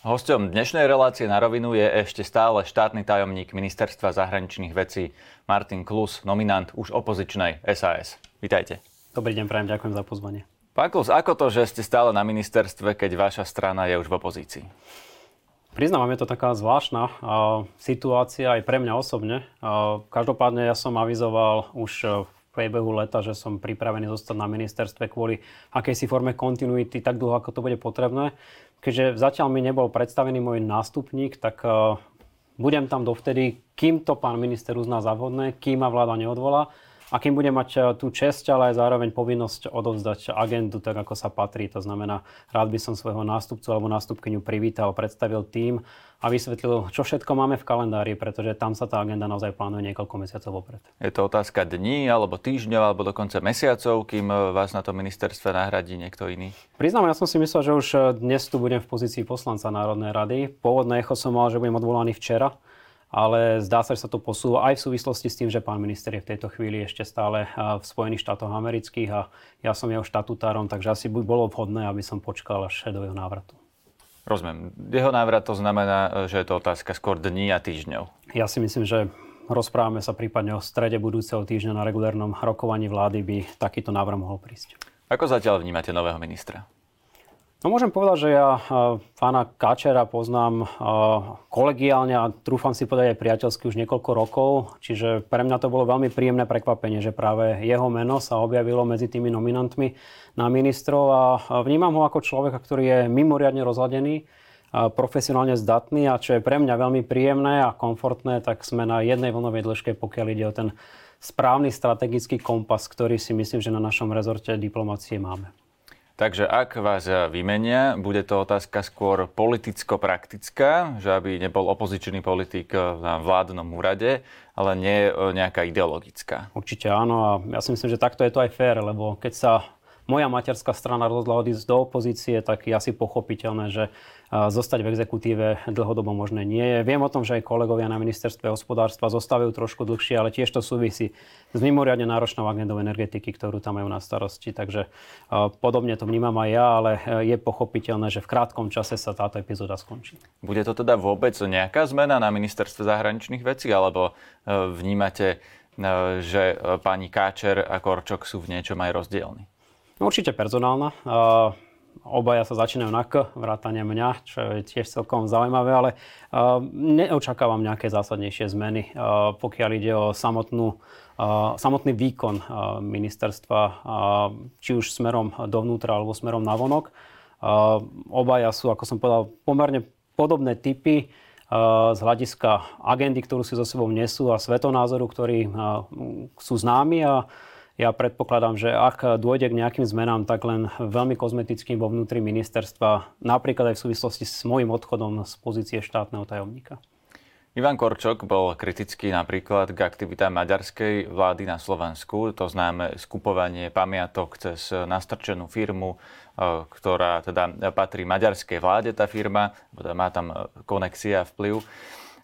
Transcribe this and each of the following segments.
Hosťom dnešnej relácie na rovinu je ešte stále štátny tajomník Ministerstva zahraničných vecí Martin Klus, nominant už opozičnej SAS. Vítajte. Dobrý deň, prajem, ďakujem za pozvanie. Pán Klus, ako to, že ste stále na ministerstve, keď vaša strana je už v opozícii? Priznávam, je to taká zvláštna uh, situácia aj pre mňa osobne. Uh, každopádne ja som avizoval už uh, v priebehu leta, že som pripravený zostať na ministerstve kvôli akejsi forme kontinuity tak dlho, ako to bude potrebné keďže zatiaľ mi nebol predstavený môj nástupník, tak uh, budem tam dovtedy, kým to pán minister uzná za vhodné, kým ma vláda neodvolá a kým budem mať uh, tú česť, ale aj zároveň povinnosť odovzdať agendu tak, ako sa patrí. To znamená, rád by som svojho nástupcu alebo nástupkyňu privítal, predstavil tým a vysvetlil, čo všetko máme v kalendári, pretože tam sa tá agenda naozaj plánuje niekoľko mesiacov vopred. Je to otázka dní, alebo týždňov, alebo dokonca mesiacov, kým e, vás na to ministerstve nahradí niekto iný? Priznám, ja som si myslel, že už e, dnes tu budem v pozícii poslanca Národnej rady. Pôvodné echo som mal, že budem odvolaný včera, ale zdá sa, že sa to posúva aj v súvislosti s tým, že pán minister je v tejto chvíli ešte stále e, v Spojených štátoch amerických a ja som jeho štatutárom, takže asi by bolo vhodné, aby som počkal až do jeho návratu. Rozumiem. Jeho návrat to znamená, že je to otázka skôr dní a týždňov. Ja si myslím, že rozprávame sa prípadne o strede budúceho týždňa na regulárnom rokovaní vlády by takýto návrh mohol prísť. Ako zatiaľ vnímate nového ministra? No môžem povedať, že ja pána Kačera poznám kolegiálne a trúfam si povedať aj priateľsky už niekoľko rokov, čiže pre mňa to bolo veľmi príjemné prekvapenie, že práve jeho meno sa objavilo medzi tými nominantmi na ministrov a vnímam ho ako človeka, ktorý je mimoriadne rozladený, profesionálne zdatný a čo je pre mňa veľmi príjemné a komfortné, tak sme na jednej vlnovej dĺžke, pokiaľ ide o ten správny strategický kompas, ktorý si myslím, že na našom rezorte diplomácie máme. Takže ak vás vymenia, bude to otázka skôr politicko-praktická, že aby nebol opozičný politik na vládnom úrade, ale nie nejaká ideologická. Určite áno a ja si myslím, že takto je to aj fér, lebo keď sa moja materská strana rozhodla odísť do opozície, tak je asi pochopiteľné, že zostať v exekutíve dlhodobo možné nie je. Viem o tom, že aj kolegovia na ministerstve hospodárstva zostávajú trošku dlhšie, ale tiež to súvisí s mimoriadne náročnou agendou energetiky, ktorú tam majú na starosti. Takže podobne to vnímam aj ja, ale je pochopiteľné, že v krátkom čase sa táto epizóda skončí. Bude to teda vôbec nejaká zmena na ministerstve zahraničných vecí, alebo e, vnímate, e, že e, pani Káčer a Korčok sú v niečom aj rozdielni? Určite personálna. Obaja sa začínajú na K, vrátane mňa, čo je tiež celkom zaujímavé, ale neočakávam nejaké zásadnejšie zmeny, pokiaľ ide o samotnú, samotný výkon ministerstva, či už smerom dovnútra alebo smerom navonok. Obaja sú, ako som povedal, pomerne podobné typy z hľadiska agendy, ktorú si so sebou nesú a svetonázoru, ktorí sú známi a ja predpokladám, že ak dôjde k nejakým zmenám, tak len veľmi kozmetickým vo vnútri ministerstva, napríklad aj v súvislosti s môjim odchodom z pozície štátneho tajomníka. Ivan Korčok bol kritický napríklad k aktivitám maďarskej vlády na Slovensku. To známe skupovanie pamiatok cez nastrčenú firmu, e, ktorá teda patrí maďarskej vláde, tá firma, teda má tam konexia a vplyv.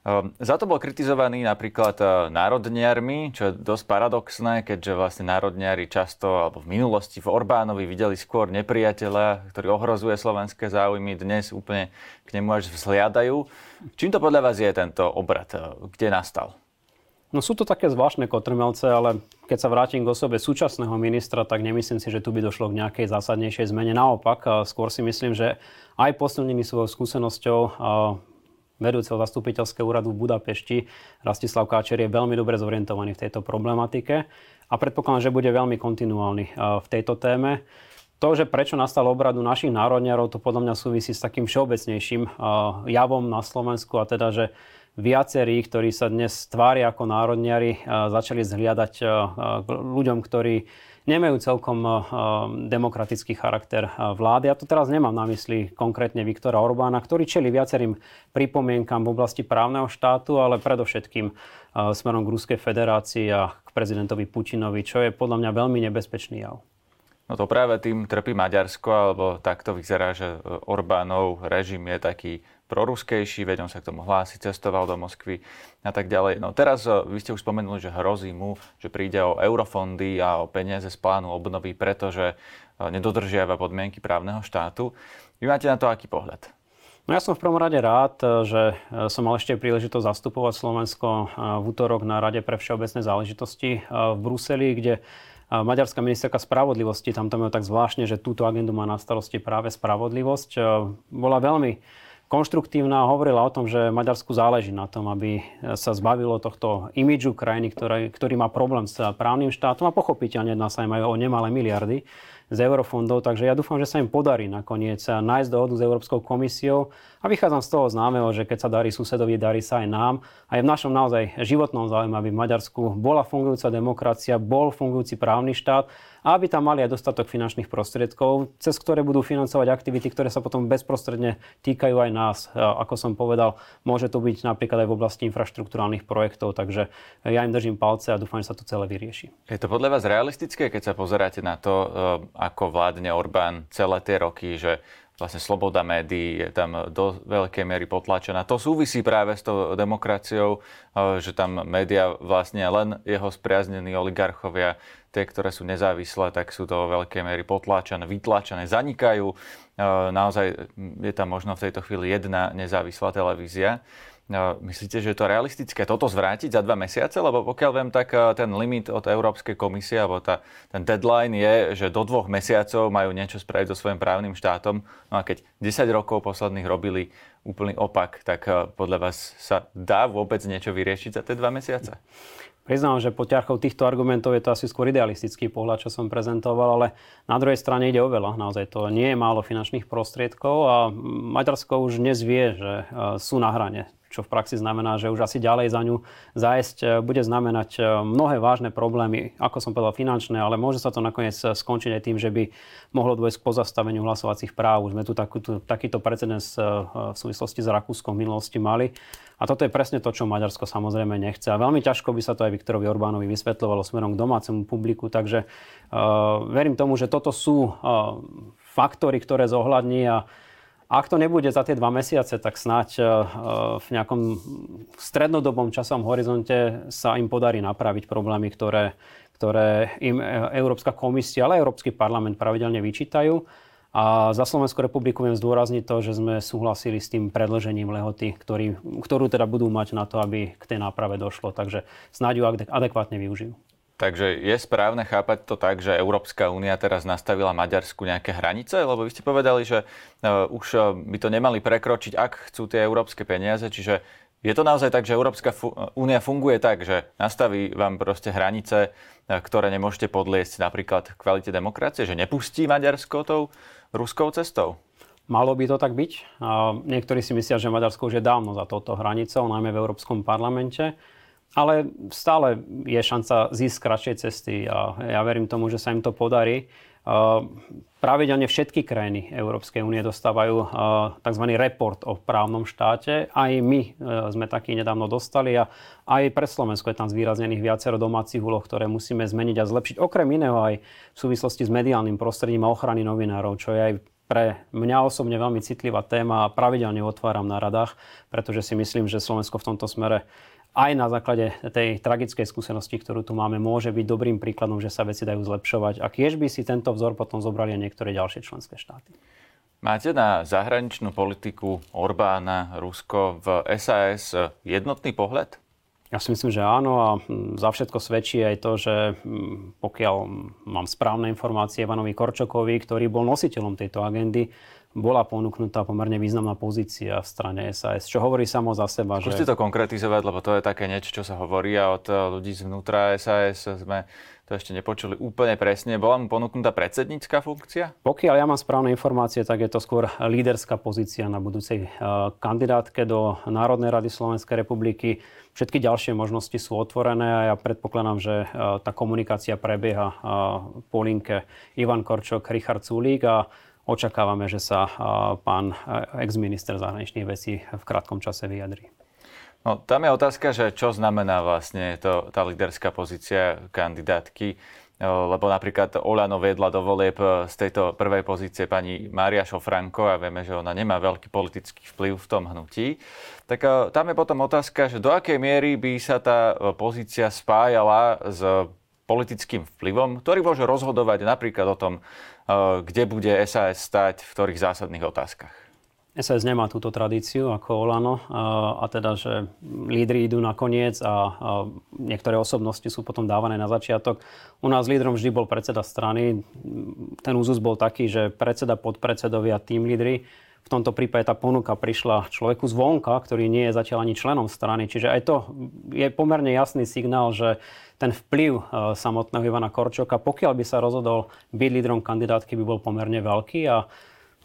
Ehm, za to bol kritizovaný napríklad e, národniarmi, čo je dosť paradoxné, keďže vlastne národniari často, alebo v minulosti v Orbánovi videli skôr nepriateľa, ktorý ohrozuje slovenské záujmy, dnes úplne k nemu až vzhliadajú. Čím to podľa vás je tento obrad? E, kde nastal? No sú to také zvláštne kotrmelce, ale keď sa vrátim k osobe súčasného ministra, tak nemyslím si, že tu by došlo k nejakej zásadnejšej zmene. Naopak, skôr si myslím, že aj posilnený svojou skúsenosťou vedúceho zastupiteľského úradu v Budapešti, Rastislav Káčer je veľmi dobre zorientovaný v tejto problematike a predpokladám, že bude veľmi kontinuálny eh, v tejto téme. To, že prečo nastal obradu našich národniarov, to podľa mňa súvisí s takým všeobecnejším eh, javom na Slovensku a teda, že viacerí, ktorí sa dnes tvária ako národniari, eh, začali zhliadať ľuďom, ktorí nemajú celkom eh, demokratický charakter eh, vlády. Ja to teraz nemám na mysli konkrétne Viktora Orbána, ktorý čeli viacerým pripomienkam v oblasti právneho štátu, ale predovšetkým eh, smerom k Ruskej federácii a k prezidentovi Putinovi, čo je podľa mňa veľmi nebezpečný jav. No to práve tým trpí Maďarsko, alebo takto vyzerá, že Orbánov režim je taký proruskejší, veď on sa k tomu hlási, cestoval do Moskvy a tak ďalej. No teraz eh, vy ste už spomenuli, že hrozí mu, že príde o eurofondy a o peniaze z plánu obnovy, pretože eh, nedodržiava podmienky právneho štátu. Vy máte na to aký pohľad? No ja som v prvom rade rád, že som mal ešte príležitosť zastupovať Slovensko v útorok na Rade pre všeobecné záležitosti v Bruseli, kde Maďarská ministerka spravodlivosti, tam to tak zvláštne, že túto agendu má na starosti práve spravodlivosť, bola veľmi konštruktívna a hovorila o tom, že Maďarsku záleží na tom, aby sa zbavilo tohto imidžu krajiny, ktorý, ktorý má problém s právnym štátom a pochopiteľne jedná sa aj majú o nemalé miliardy z eurofondov, takže ja dúfam, že sa im podarí nakoniec nájsť dohodu s Európskou komisiou. A vychádzam z toho známeho, že keď sa darí susedovi, darí sa aj nám. A je v našom naozaj životnom záujme, aby v Maďarsku bola fungujúca demokracia, bol fungujúci právny štát a aby tam mali aj dostatok finančných prostriedkov, cez ktoré budú financovať aktivity, ktoré sa potom bezprostredne týkajú aj nás. Ako som povedal, môže to byť napríklad aj v oblasti infraštruktúrálnych projektov, takže ja im držím palce a dúfam, že sa to celé vyrieši. Je to podľa vás realistické, keď sa pozeráte na to, eh, ako vládne Orbán celé tie roky, že vlastne sloboda médií je tam do veľkej miery potlačená. To súvisí práve s tou demokraciou, eh, že tam médiá vlastne len jeho spriaznení oligarchovia, tie, ktoré sú nezávislé, tak sú vo veľkej miery potláčané, vytlačené, zanikajú. Eh, naozaj je tam možno v tejto chvíli jedna nezávislá televízia. No, myslíte, že je to realistické toto zvrátiť za dva mesiace? Lebo pokiaľ viem, tak eh, ten limit od Európskej komisie, alebo tá, ten deadline je, že do dvoch mesiacov majú niečo spraviť so svojím právnym štátom. No a keď 10 rokov posledných robili úplný opak, tak eh, podľa vás sa dá vôbec niečo vyriešiť za tie dva mesiace? Priznám, že po ťarchou týchto argumentov je to asi skôr idealistický pohľad, čo som prezentoval, ale na druhej strane ide o veľa. Naozaj to nie je málo finančných prostriedkov a Maďarsko už dnes vie, že eh, sú na hrane čo v praxi znamená, že už asi ďalej za ňu zájsť e, bude znamenať e, mnohé vážne problémy, ako som povedal finančné, ale môže sa to nakoniec e, skončiť aj tým, že by mohlo dôjsť k pozastaveniu hlasovacích práv. Už sme tu takú, takýto precedens v súvislosti s Rakúskom v minulosti mali. A toto je presne to, čo Maďarsko samozrejme nechce. A veľmi ťažko by sa to aj Viktorovi Orbánovi vysvetľovalo smerom k domácemu publiku. Takže uh, verím tomu, že toto sú uh, faktory, ktoré zohľadní a ak to nebude za tie dva mesiace, tak snáď e, v nejakom strednodobom časovom horizonte sa im podarí napraviť problémy, ktoré, ktoré im e, Európska komisia, ale Európsky parlament pravidelne vyčítajú. A za Slovenskú republiku viem zdôrazniť to, že sme súhlasili s tým predložením lehoty, ktorý, ktorú teda budú mať na to, aby k tej náprave došlo. Takže snáď ju adekvátne využijú. Takže je správne chápať to tak, že Európska únia teraz nastavila Maďarsku nejaké hranice? Lebo vy ste povedali, že uh, už uh, by to nemali prekročiť, ak chcú tie európske peniaze. Čiže je to naozaj tak, že Európska únia funguje tak, že nastaví vám proste hranice, uh, ktoré nemôžete podliesť napríklad kvalite demokracie, že nepustí Maďarsko tou ruskou cestou? Malo by to tak byť. Niektorí si myslia, že Maďarsko už je dávno za touto hranicou, najmä v Európskom parlamente. Ale stále je šanca zísť kratšej cesty a ja verím tomu, že sa im to podarí. Pravidelne všetky krajiny Európskej únie dostávajú tzv. report o právnom štáte. Aj my e, sme taký nedávno dostali a aj pre Slovensko je tam zvýraznených viacero domácich úloh, ktoré musíme zmeniť a zlepšiť. Okrem iného aj v súvislosti s mediálnym prostredím a ochrany novinárov, čo je aj pre mňa osobne veľmi citlivá téma a pravidelne otváram na radách, pretože si myslím, že Slovensko v tomto smere aj na základe tej tragickej skúsenosti, ktorú tu máme, môže byť dobrým príkladom, že sa veci dajú zlepšovať. A tiež by si tento vzor potom zobrali aj niektoré ďalšie členské štáty. Máte na zahraničnú politiku Orbána, Rusko v SAS jednotný pohľad? Ja si myslím, že áno a hm, za všetko svedčí aj to, že hm, pokiaľ mám správne informácie Ivanovi Korčokovi, ktorý bol nositeľom tejto agendy, bola ponúknutá pomerne významná pozícia v strane SAS, čo hovorí samo za seba. Skúste že... to konkretizovať, lebo to je také niečo, čo sa hovorí a od ľudí zvnútra SAS sme to ešte nepočuli úplne presne. Bola mu ponúknutá predsednícka funkcia? Pokiaľ ja mám správne informácie, tak je to skôr líderská pozícia na budúcej uh, kandidátke do Národnej rady Slovenskej republiky. Všetky ďalšie možnosti sú otvorené a ja predpokladám, že uh, tá komunikácia prebieha po linke Ivan Korčok, Richard Sulík a očakávame, že sa pán ex-minister zahraničných vecí v krátkom čase vyjadrí. No, tam je otázka, že čo znamená vlastne to, tá líderská pozícia kandidátky, lebo napríklad Olano vedla do volieb z tejto prvej pozície pani Mária Šofranko a vieme, že ona nemá veľký politický vplyv v tom hnutí. Tak tam je potom otázka, že do akej miery by sa tá pozícia spájala s politickým vplyvom, ktorý môže rozhodovať napríklad o tom, kde bude SAS stať v ktorých zásadných otázkach. SS nemá túto tradíciu ako Olano a, a teda, že lídry idú na koniec a, a niektoré osobnosti sú potom dávané na začiatok. U nás lídrom vždy bol predseda strany. Ten úzus bol taký, že predseda, podpredsedovia, tým lídry. V tomto prípade tá ponuka prišla človeku zvonka, ktorý nie je zatiaľ ani členom strany. Čiže aj to je pomerne jasný signál, že ten vplyv samotného Ivana Korčoka, pokiaľ by sa rozhodol byť lídrom kandidátky, by bol pomerne veľký a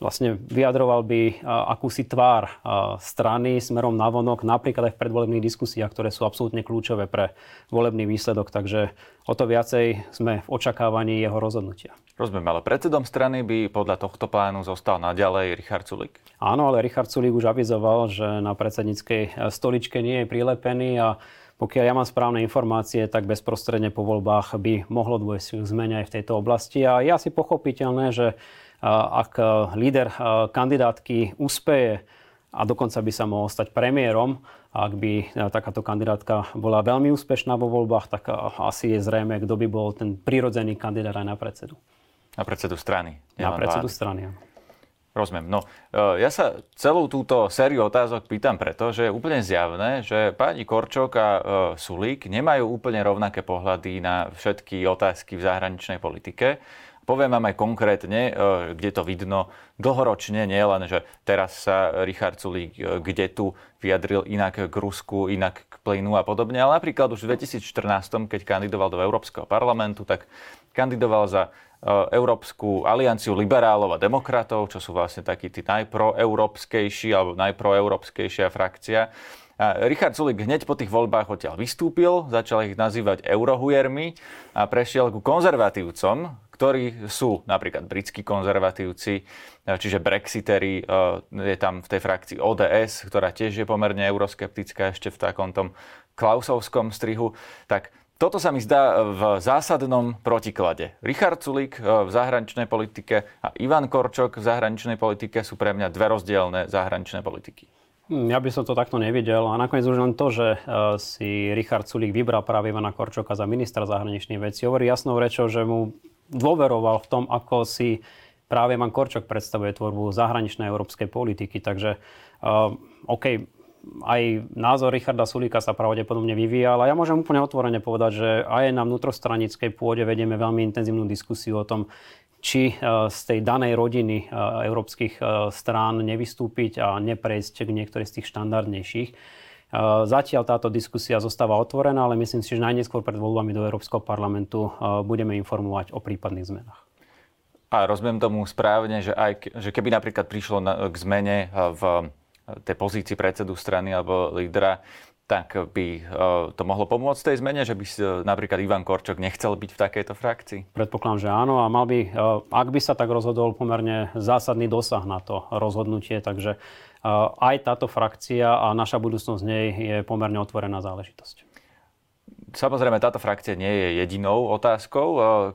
vlastne vyjadroval by akúsi tvár strany smerom na vonok, napríklad aj v predvolebných diskusiách, ktoré sú absolútne kľúčové pre volebný výsledok. Takže o to viacej sme v očakávaní jeho rozhodnutia. Rozumiem, ale predsedom strany by podľa tohto plánu zostal naďalej Richard Sulik. Áno, ale Richard Sulik už avizoval, že na predsedníckej stoličke nie je prilepený a pokiaľ ja mám správne informácie, tak bezprostredne po voľbách by mohlo dôjsť k zmene aj v tejto oblasti. A je asi pochopiteľné, že ak e, líder e, kandidátky úspeje a dokonca by sa mohol stať premiérom, ak by e, takáto kandidátka bola veľmi úspešná vo voľbách, tak asi je zrejme, kto by bol ten prirodzený kandidát aj na predsedu. Na predsedu strany. Na predsedu vlády. strany, áno. Rozumiem. No, ja sa celú túto sériu otázok pýtam preto, že je úplne zjavné, že pani Korčok a Sulík nemajú úplne rovnaké pohľady na všetky otázky v zahraničnej politike. Poviem vám aj konkrétne, e, kde to vidno dlhoročne, nie len, že teraz sa Richard Sulík e, kde tu vyjadril inak k Rusku, inak k plynu a podobne, ale napríklad už v 2014, keď kandidoval do Európskeho parlamentu, tak kandidoval za e, Európsku alianciu liberálov a demokratov, čo sú vlastne takí tí najproeurópskejší alebo najproeurópskejšia frakcia. A Richard Sulik hneď po tých voľbách odtiaľ vystúpil, začal ich nazývať eurohujermi a prešiel ku konzervatívcom, ktorí sú napríklad britskí konzervatívci, e, čiže brexitery, e, je tam v tej frakcii ODS, ktorá tiež je pomerne euroskeptická ešte v takom tom klausovskom strihu, tak toto sa mi zdá v zásadnom protiklade. Richard Sulik e, v zahraničnej politike a Ivan Korčok v zahraničnej politike sú pre mňa dve rozdielne zahraničné politiky. Hm, ja by som to takto nevidel. A nakoniec už len to, že si Richard Sulik vybral práve Ivana Korčoka za ministra zahraničných vecí, hovorí jasnou rečou, že mu dôveroval v tom, ako si práve Ivan Korčok predstavuje tvorbu zahraničnej európskej politiky. Takže uh, OK, aj názor Richarda Sulíka sa pravdepodobne vyvíja, ale ja môžem úplne otvorene povedať, že aj na vnútrostranickej pôde vedieme veľmi intenzívnu diskusiu o tom, či uh, z tej danej rodiny uh, európskych strán nevystúpiť a neprejsť k niektorých z tých štandardnejších. Zatiaľ táto diskusia zostáva otvorená, ale myslím si, že najneskôr pred voľbami do Európskeho parlamentu budeme informovať o prípadných zmenách. A rozumiem tomu správne, že, aj, že keby napríklad prišlo na, k zmene v tej pozícii predsedu strany alebo lídra, tak by to mohlo pomôcť tej zmene, že by napríklad Ivan Korčok nechcel byť v takejto frakcii? Predpokladám, že áno a mal by, ak by sa tak rozhodol, pomerne zásadný dosah na to rozhodnutie, takže aj táto frakcia a naša budúcnosť nej je pomerne otvorená záležitosť. Samozrejme, táto frakcia nie je jedinou otázkou,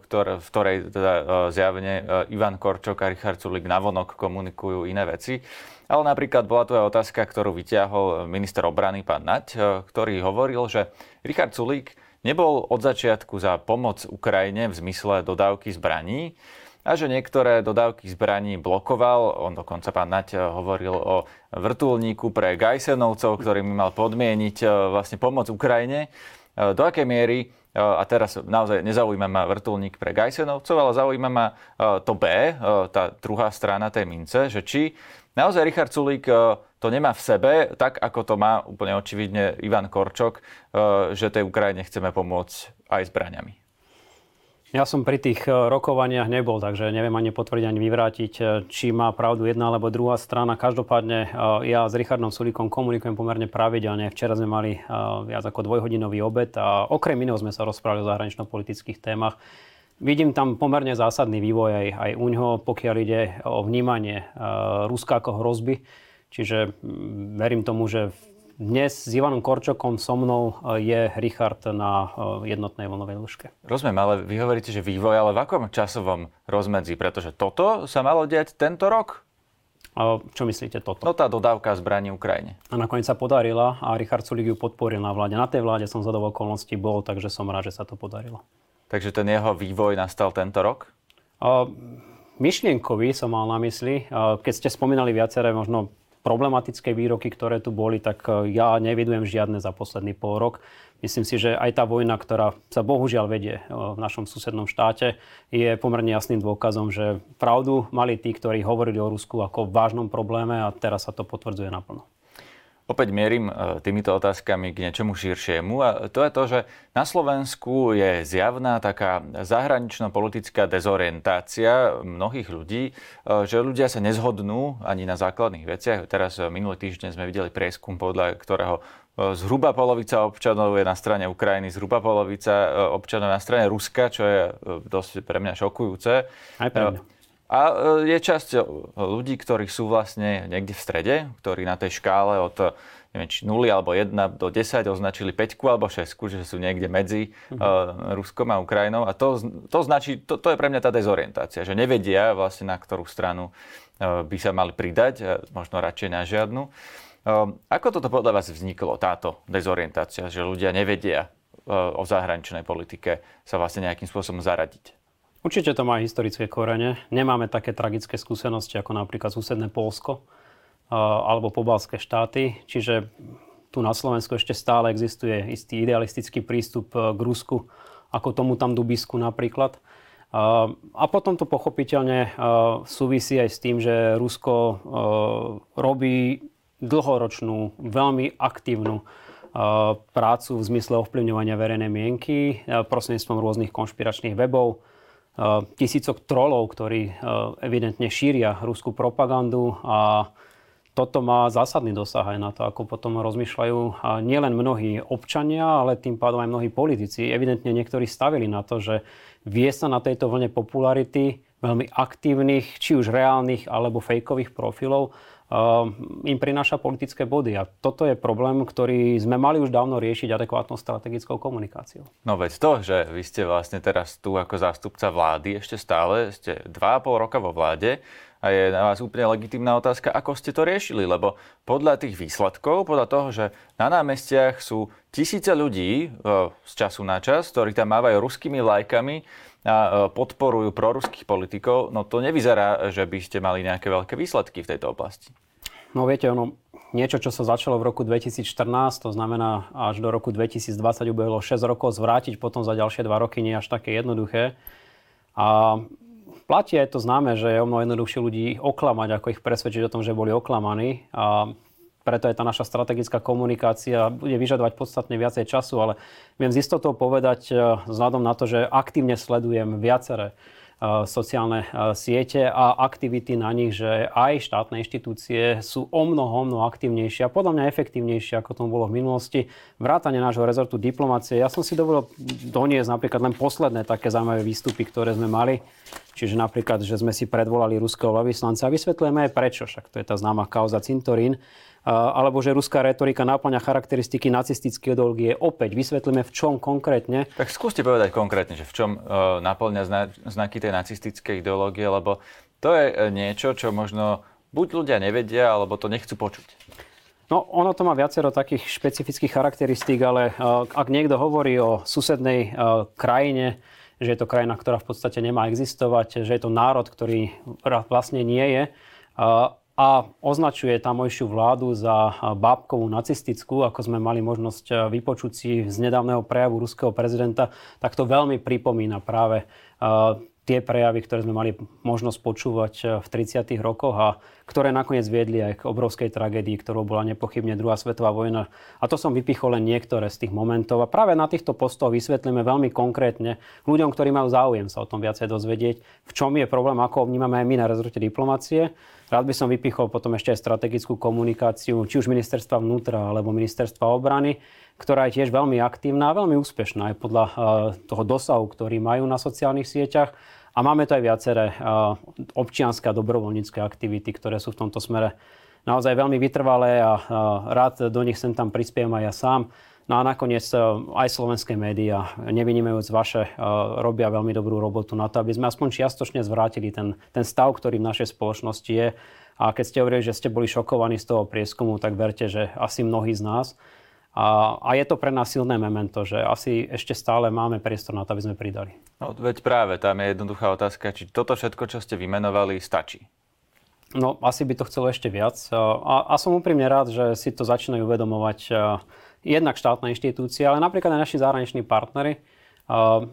ktor, v ktorej teda zjavne Ivan Korčok a Richard Sulik navonok komunikujú iné veci. Ale napríklad bola tu aj otázka, ktorú vyťahol minister obrany pán Nať, ktorý hovoril, že Richard Sulik nebol od začiatku za pomoc Ukrajine v zmysle dodávky zbraní, a že niektoré dodávky zbraní blokoval. On dokonca pán Nať hovoril o vrtulníku pre Gajsenovcov, ktorý by mal podmieniť e, vlastne pomoc Ukrajine. E, do akej miery, a teraz naozaj nezaujíma ma vrtulník pre Gajsenovcov, ale zaujíma ma to B, tá druhá strana tej mince, že či naozaj Richard Sulík to nemá v sebe, tak ako to má úplne očividne Ivan Korčok, že tej Ukrajine chceme pomôcť aj zbraniami. Ja som pri tých e, rokovaniach nebol, takže neviem ani potvrdiť, ani vyvrátiť, e, či má pravdu jedna alebo druhá strana. Každopádne e, ja s Richardom Sulíkom komunikujem pomerne pravidelne. Včera sme mali viac ako dvojhodinový obed a okrem iného sme sa rozprávali o zahranično-politických témach. Vidím tam pomerne zásadný vývoj aj, aj u ňoho, pokiaľ ide o vnímanie Ruska ako hrozby. Čiže verím tomu, že dnes s Ivanom Korčokom so mnou e, je Richard na e, jednotnej vlnovej dĺžke. Rozumiem, ale vy hovoríte, že vývoj, ale v akom časovom rozmedzi? Pretože toto sa malo diať tento rok? Čo myslíte toto? No tá dodávka zbraní Ukrajine. A nakoniec sa podarila a Richard Sulik ju podporil na vláde. Na tej vláde som za okolností bol, takže som rád, že sa to podarilo. Takže ten jeho vývoj nastal tento rok? A, myšlienkový som mal na mysli. Keď ste spomínali viaceré možno problematické výroky, ktoré tu boli, tak ja nevidujem žiadne za posledný pol rok. Myslím si, že aj tá vojna, ktorá sa bohužiaľ vedie v našom susednom štáte, je pomerne jasným dôkazom, že pravdu mali tí, ktorí hovorili o Rusku ako vážnom probléme a teraz sa to potvrdzuje naplno. Opäť mierim e, týmito otázkami k niečomu širšiemu a to je to, že na Slovensku je zjavná taká zahranično-politická dezorientácia mnohých ľudí, e, že ľudia sa nezhodnú ani na základných veciach. Teraz e, minulý týždeň sme videli prieskum, podľa ktorého zhruba polovica občanov je na strane Ukrajiny, zhruba polovica občanov na strane Ruska, čo je dosť pre mňa šokujúce. Aj pre mňa. A e, je časť e, ľudí, ktorí sú vlastne niekde v strede, ktorí na tej škále od neviem, či 0 alebo 1 do 10 označili 5 alebo 6, že sú niekde medzi mm-hmm. uh, Ruskom a Ukrajinou. A to, to značí, to, to je pre mňa tá dezorientácia, že nevedia vlastne na ktorú stranu uh, by sa mali pridať, možno radšej na žiadnu. Uh, ako toto podľa vás vzniklo, táto dezorientácia, že ľudia nevedia uh, o zahraničnej politike sa vlastne nejakým spôsobom zaradiť? Určite to má historické korene. Nemáme také tragické skúsenosti ako napríklad susedné Polsko alebo pobalské štáty. Čiže tu na Slovensku ešte stále existuje istý idealistický prístup e, k Rusku, ako tomu tam Dubisku napríklad. A potom to pochopiteľne súvisí aj s tým, že Rusko robí dlhoročnú, veľmi aktívnu prácu v zmysle ovplyvňovania verejnej mienky prostredníctvom rôznych konšpiračných webov, tisícok trolov, ktorí evidentne šíria ruskú propagandu a toto má zásadný dosah aj na to, ako potom rozmýšľajú nielen mnohí občania, ale tým pádom aj mnohí politici. Evidentne niektorí stavili na to, že vie sa na tejto vlne popularity veľmi aktívnych, či už reálnych alebo fejkových profilov im prináša politické body. A toto je problém, ktorý sme mali už dávno riešiť adekvátnou strategickou komunikáciou. No veď to, že vy ste vlastne teraz tu ako zástupca vlády, ešte stále ste 2,5 roka vo vláde, a je na vás úplne legitimná otázka, ako ste to riešili, lebo podľa tých výsledkov, podľa toho, že na námestiach sú tisíce ľudí z času na čas, ktorí tam mávajú ruskými lajkami, a e, podporujú proruských politikov, no to nevyzerá, že by ste mali nejaké veľké výsledky v tejto oblasti. No viete, ono, niečo, čo sa začalo v roku 2014, to znamená až do roku 2020 ubehlo 6 rokov, zvrátiť potom za ďalšie 2 roky nie až také jednoduché. A platí aj to známe, že je o mnoho jednoduchšie ľudí oklamať, ako ich presvedčiť o tom, že boli oklamaní. A preto je tá naša strategická komunikácia bude vyžadovať podstatne viacej času, ale viem z istotou povedať, e, vzhľadom na to, že aktívne sledujem viaceré e, sociálne e, siete a aktivity na nich, že aj štátne inštitúcie sú o mnoho, mnoho aktívnejšie a podľa mňa efektívnejšie, ako tomu bolo v minulosti. Vrátane nášho rezortu diplomácie. Ja som si dovolil doniesť napríklad len posledné také zaujímavé výstupy, ktoré sme mali. Čiže napríklad, že sme si predvolali ruského veľvyslanca a vysvetlujeme aj prečo, však to je tá známa kauza Cintorín alebo že ruská retorika náplňa charakteristiky nacistickej ideológie. Opäť vysvetlíme v čom konkrétne. Tak skúste povedať konkrétne, že v čom uh, náplňa znaky tej nacistickej ideológie, lebo to je e, niečo, čo možno buď ľudia nevedia, alebo to nechcú počuť. No, ono to má viacero takých špecifických charakteristík, ale uh, ak niekto hovorí o susednej uh, krajine, že je to krajina, ktorá v podstate nemá existovať, že je to národ, ktorý vlastne nie je, a označuje tamojšiu vládu za bábkovú nacistickú, ako sme mali možnosť vypočuť si z nedávneho prejavu ruského prezidenta, tak to veľmi pripomína práve tie prejavy, ktoré sme mali možnosť počúvať v 30. rokoch a ktoré nakoniec viedli aj k obrovskej tragédii, ktorou bola nepochybne druhá svetová vojna. A to som vypichol len niektoré z tých momentov. A práve na týchto postoch vysvetlíme veľmi konkrétne ľuďom, ktorí majú záujem sa o tom viacej dozvedieť, v čom je problém, ako vnímame aj my na rezorte diplomácie Rád by som vypichol potom ešte aj strategickú komunikáciu, či už ministerstva vnútra alebo ministerstva obrany, ktorá je tiež veľmi aktívna a veľmi úspešná aj podľa eh, toho dosahu, ktorý majú na sociálnych sieťach. A máme tu aj viaceré eh, občianské a dobrovoľnícke aktivity, ktoré sú v tomto smere naozaj veľmi vytrvalé a rád do nich sem tam prispiem aj ja sám. No a nakoniec aj slovenské médiá, nevynímajúc vaše, robia veľmi dobrú robotu na to, aby sme aspoň čiastočne zvrátili ten, ten stav, ktorý v našej spoločnosti je. A keď ste hovorili, že ste boli šokovaní z toho prieskumu, tak verte, že asi mnohí z nás. A, a je to pre nás silné memento, že asi ešte stále máme priestor na to, aby sme pridali. No veď práve, tam je jednoduchá otázka, či toto všetko, čo ste vymenovali, stačí. No, asi by to chcelo ešte viac. A, a som úprimne rád, že si to začínajú uvedomovať jednak štátna inštitúcia, ale napríklad aj naši zahraniční partnery.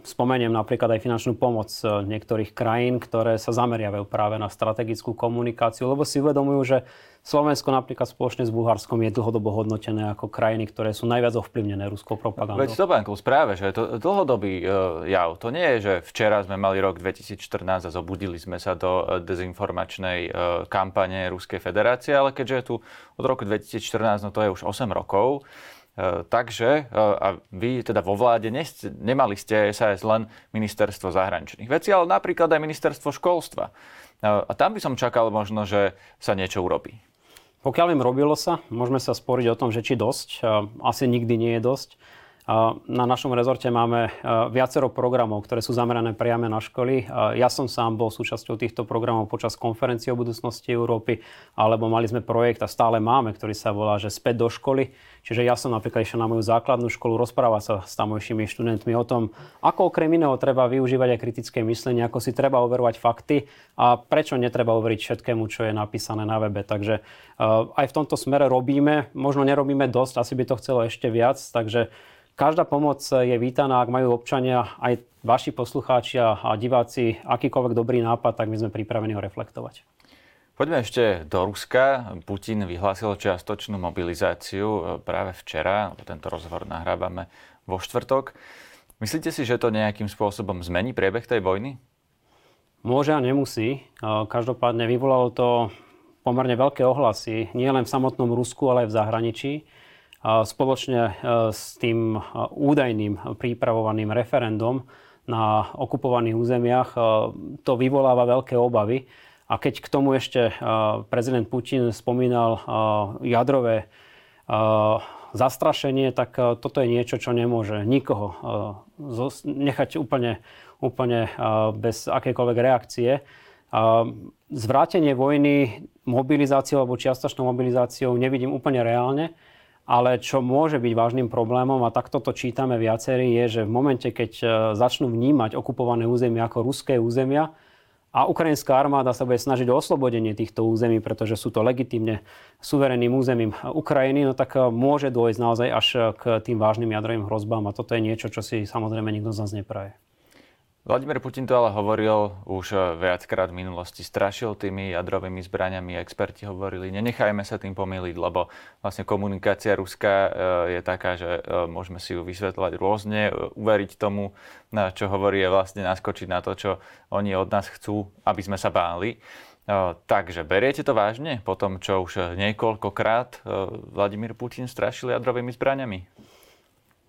Spomeniem napríklad aj finančnú pomoc niektorých krajín, ktoré sa zameriavajú práve na strategickú komunikáciu, lebo si uvedomujú, že Slovensko napríklad spoločne s Bulharskom je dlhodobo hodnotené ako krajiny, ktoré sú najviac ovplyvnené ruskou propagandou. Veď to, pán správe, že je to dlhodobý uh, jav. To nie je, že včera sme mali rok 2014 a zobudili sme sa do e, dezinformačnej kampane Ruskej federácie, ale keďže je tu od roku 2014, no to je už 8 rokov, takže, uh, a vy teda vo vláde nemali ste SAS len ministerstvo zahraničných vecí, ale napríklad aj ministerstvo školstva. Uh, a tam by som čakal možno, že sa niečo urobí. Pokiaľ im robilo sa, môžeme sa sporiť o tom, že či dosť. Asi nikdy nie je dosť. Na našom rezorte máme viacero programov, ktoré sú zamerané priame na školy. Ja som sám bol súčasťou týchto programov počas konferencie o budúcnosti Európy, alebo mali sme projekt a stále máme, ktorý sa volá, že späť do školy. Čiže ja som napríklad išiel na moju základnú školu rozprávať sa s tamojšími študentmi o tom, ako okrem iného treba využívať aj kritické myslenie, ako si treba overovať fakty a prečo netreba overiť všetkému, čo je napísané na webe. Takže uh, aj v tomto smere robíme, možno nerobíme dosť, asi by to chcelo ešte viac, takže Každá pomoc je vítaná, ak majú občania, aj vaši poslucháči a diváci akýkoľvek dobrý nápad, tak my sme pripravení ho reflektovať. Poďme ešte do Ruska. Putin vyhlásil čiastočnú mobilizáciu e, práve včera, tento rozhovor nahrávame vo štvrtok. Myslíte si, že to nejakým spôsobom zmení priebeh tej vojny? Môže a nemusí. E, každopádne vyvolalo to pomerne veľké ohlasy, nie len v samotnom Rusku, ale aj v zahraničí spoločne e, s tým e, údajným pripravovaným referendum na okupovaných územiach e, to vyvoláva veľké obavy. A keď k tomu ešte prezident Putin spomínal jadrové zastrašenie, tak toto je niečo, čo nemôže nikoho nechať úplne, úplne bez akékoľvek reakcie. Zvrátenie vojny mobilizáciou alebo čiastočnou mobilizáciou nevidím úplne reálne. Ale čo môže byť vážnym problémom, a takto to čítame viacerí, je, že v momente, keď e, začnú vnímať okupované územia ako ruské územia, a ukrajinská armáda sa bude snažiť o oslobodenie týchto území, pretože sú to legitímne suverénnym územím Ukrajiny, no tak e, môže dôjsť naozaj až k tým vážnym jadrovým hrozbám a toto je niečo, čo si samozrejme nikto z nás nepraje. Vladimír Putin to ale hovoril už eh, viackrát v minulosti, strašil tými jadrovými zbraniami. Experti hovorili, nenechajme sa tým pomýliť, lebo vlastne komunikácia Ruska eh, je taká, že eh, môžeme si ju vysvetľovať rôzne, uveriť tomu, čo hovorí, je vlastne naskočiť na to, čo oni od nás chcú, aby sme sa báli. Takže beriete to vážne po tom, čo už niekoľkokrát Vladimír Putin strašil jadrovými zbraniami?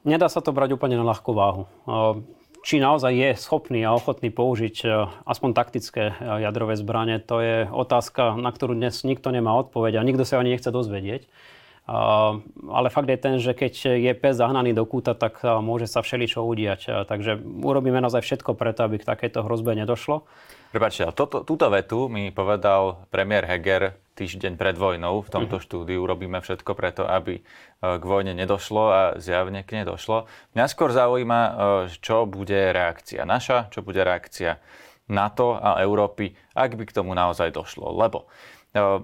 Nedá sa to brať úplne na ľahkú váhu či naozaj je schopný a ochotný použiť e, aspoň taktické e, jadrové zbranie, to je otázka, na ktorú dnes nikto nemá odpoveď a nikto sa ani nechce dozvedieť. Ale fakt je ten, že keď je pes zahnaný do kúta, tak e, môže sa všeličo udiať. Takže urobíme naozaj všetko preto, aby k takejto hrozbe nedošlo. Prepačte, túto vetu mi povedal premiér Heger týždeň pred vojnou v tomto mm-hmm. štúdiu. Robíme všetko preto, aby e, k vojne nedošlo a zjavne k nedošlo. Mňa skôr zaujíma, e, čo bude reakcia naša, čo bude reakcia NATO a Európy, ak by k tomu naozaj došlo. Lebo e,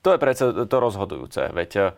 to je predsa to rozhodujúce. Veď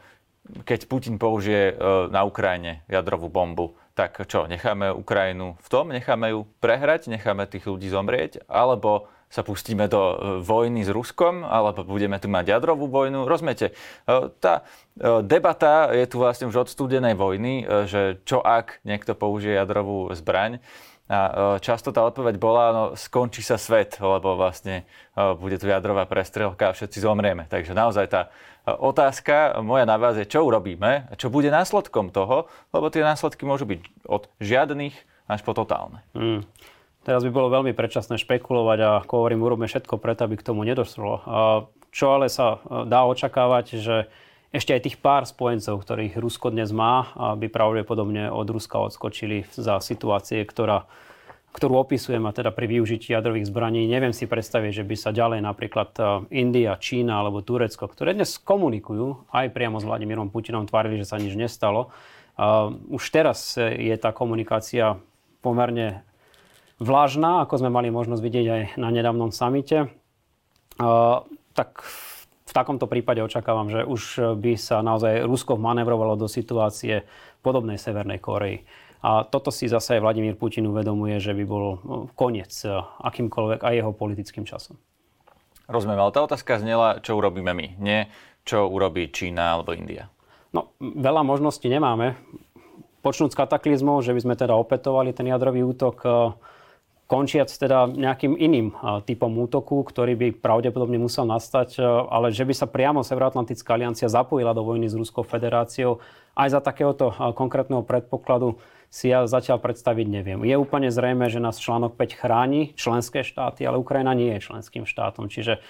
keď Putin použije na Ukrajine jadrovú bombu, tak čo, necháme Ukrajinu v tom, necháme ju prehrať, necháme tých ľudí zomrieť, alebo sa pustíme do e, vojny s Ruskom, alebo budeme tu mať jadrovú vojnu. Rozumiete, e, tá e, debata je tu vlastne už od studenej vojny, že čo ak niekto použije jadrovú zbraň. A často tá odpoveď bola, no skončí sa svet, lebo vlastne bude tu jadrová prestrelka a všetci zomrieme. Takže naozaj tá otázka moja na vás je, čo urobíme, čo bude následkom toho, lebo tie následky môžu byť od žiadnych až po totálne. Mm. Teraz by bolo veľmi predčasné špekulovať a ako hovorím, urobíme všetko preto, aby k tomu nedošlo. Čo ale sa e, dá očakávať, že ešte aj tých pár spojencov, ktorých Rusko dnes má, by pravdepodobne od Ruska odskočili za situácie, ktorá, ktorú opisujem, a teda pri využití jadrových zbraní. Neviem si predstaviť, že by sa ďalej napríklad e, India, Čína alebo Turecko, ktoré dnes komunikujú aj priamo s Vladimírom Putinom, tvárili, že sa nič nestalo. Už teraz je tá komunikácia pomerne vlažná, ako sme mali možnosť vidieť aj na nedávnom samite. tak v takomto prípade očakávam, že už by sa naozaj Rusko manevrovalo do situácie podobnej Severnej Koreji. A toto si zase Vladimír Putin uvedomuje, že by bol koniec akýmkoľvek aj jeho politickým časom. Rozumiem, ale tá otázka znela, čo urobíme my, nie čo urobí Čína alebo India. No, veľa možností nemáme. Počnúť s kataklizmou, že by sme teda opetovali ten jadrový útok, končiac teda nejakým iným typom útoku, ktorý by pravdepodobne musel nastať, ale že by sa priamo Severoatlantická aliancia zapojila do vojny s Ruskou federáciou, aj za takéhoto konkrétneho predpokladu si ja zatiaľ predstaviť neviem. Je úplne zrejme, že nás článok 5 chráni členské štáty, ale Ukrajina nie je členským štátom. Čiže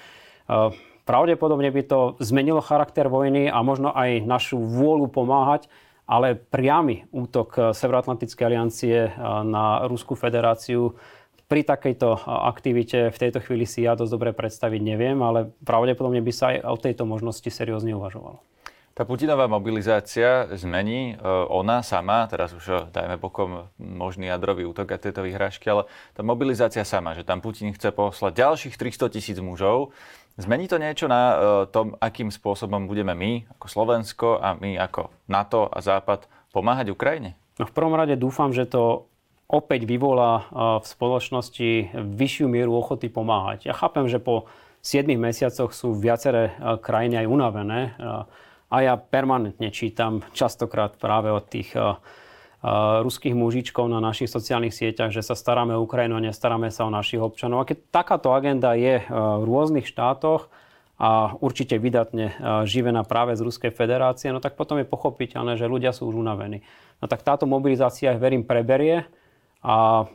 pravdepodobne by to zmenilo charakter vojny a možno aj našu vôľu pomáhať, ale priamy útok Severoatlantickej aliancie na Ruskú federáciu pri takejto aktivite v tejto chvíli si ja dosť dobre predstaviť neviem, ale pravdepodobne by sa aj o tejto možnosti seriózne uvažovalo. Tá Putinová mobilizácia zmení e, ona sama, teraz už e, dajme bokom možný jadrový útok a tieto vyhrážky, ale tá mobilizácia sama, že tam Putin chce poslať ďalších 300 tisíc mužov, zmení to niečo na e, tom, akým spôsobom budeme my ako Slovensko a my ako NATO a Západ pomáhať Ukrajine? No v prvom rade dúfam, že to opäť vyvolá v spoločnosti vyššiu mieru ochoty pomáhať. Ja chápem, že po 7 mesiacoch sú viaceré krajiny aj unavené a ja permanentne čítam častokrát práve od tých ruských mužičkov na našich sociálnych sieťach, že sa staráme o Ukrajinu a nestaráme sa o našich občanov. A keď takáto agenda je v rôznych štátoch a určite vydatne živená práve z Ruskej federácie, no tak potom je pochopiteľné, že ľudia sú už unavení. No tak táto mobilizácia, verím, preberie a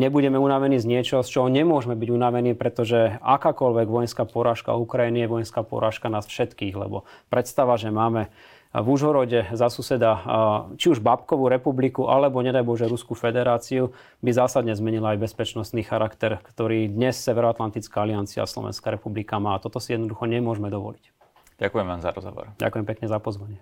nebudeme unavení z niečoho, z čoho nemôžeme byť unavení, pretože akákoľvek vojenská porážka Ukrajiny je vojenská porážka nás všetkých, lebo predstava, že máme v Užhorode za suseda či už Babkovú republiku, alebo nedaj Bože Ruskú federáciu, by zásadne zmenila aj bezpečnostný charakter, ktorý dnes Severoatlantická aliancia a Slovenská republika má. Toto si jednoducho nemôžeme dovoliť. Ďakujem vám za rozhovor. Ďakujem pekne za pozvanie.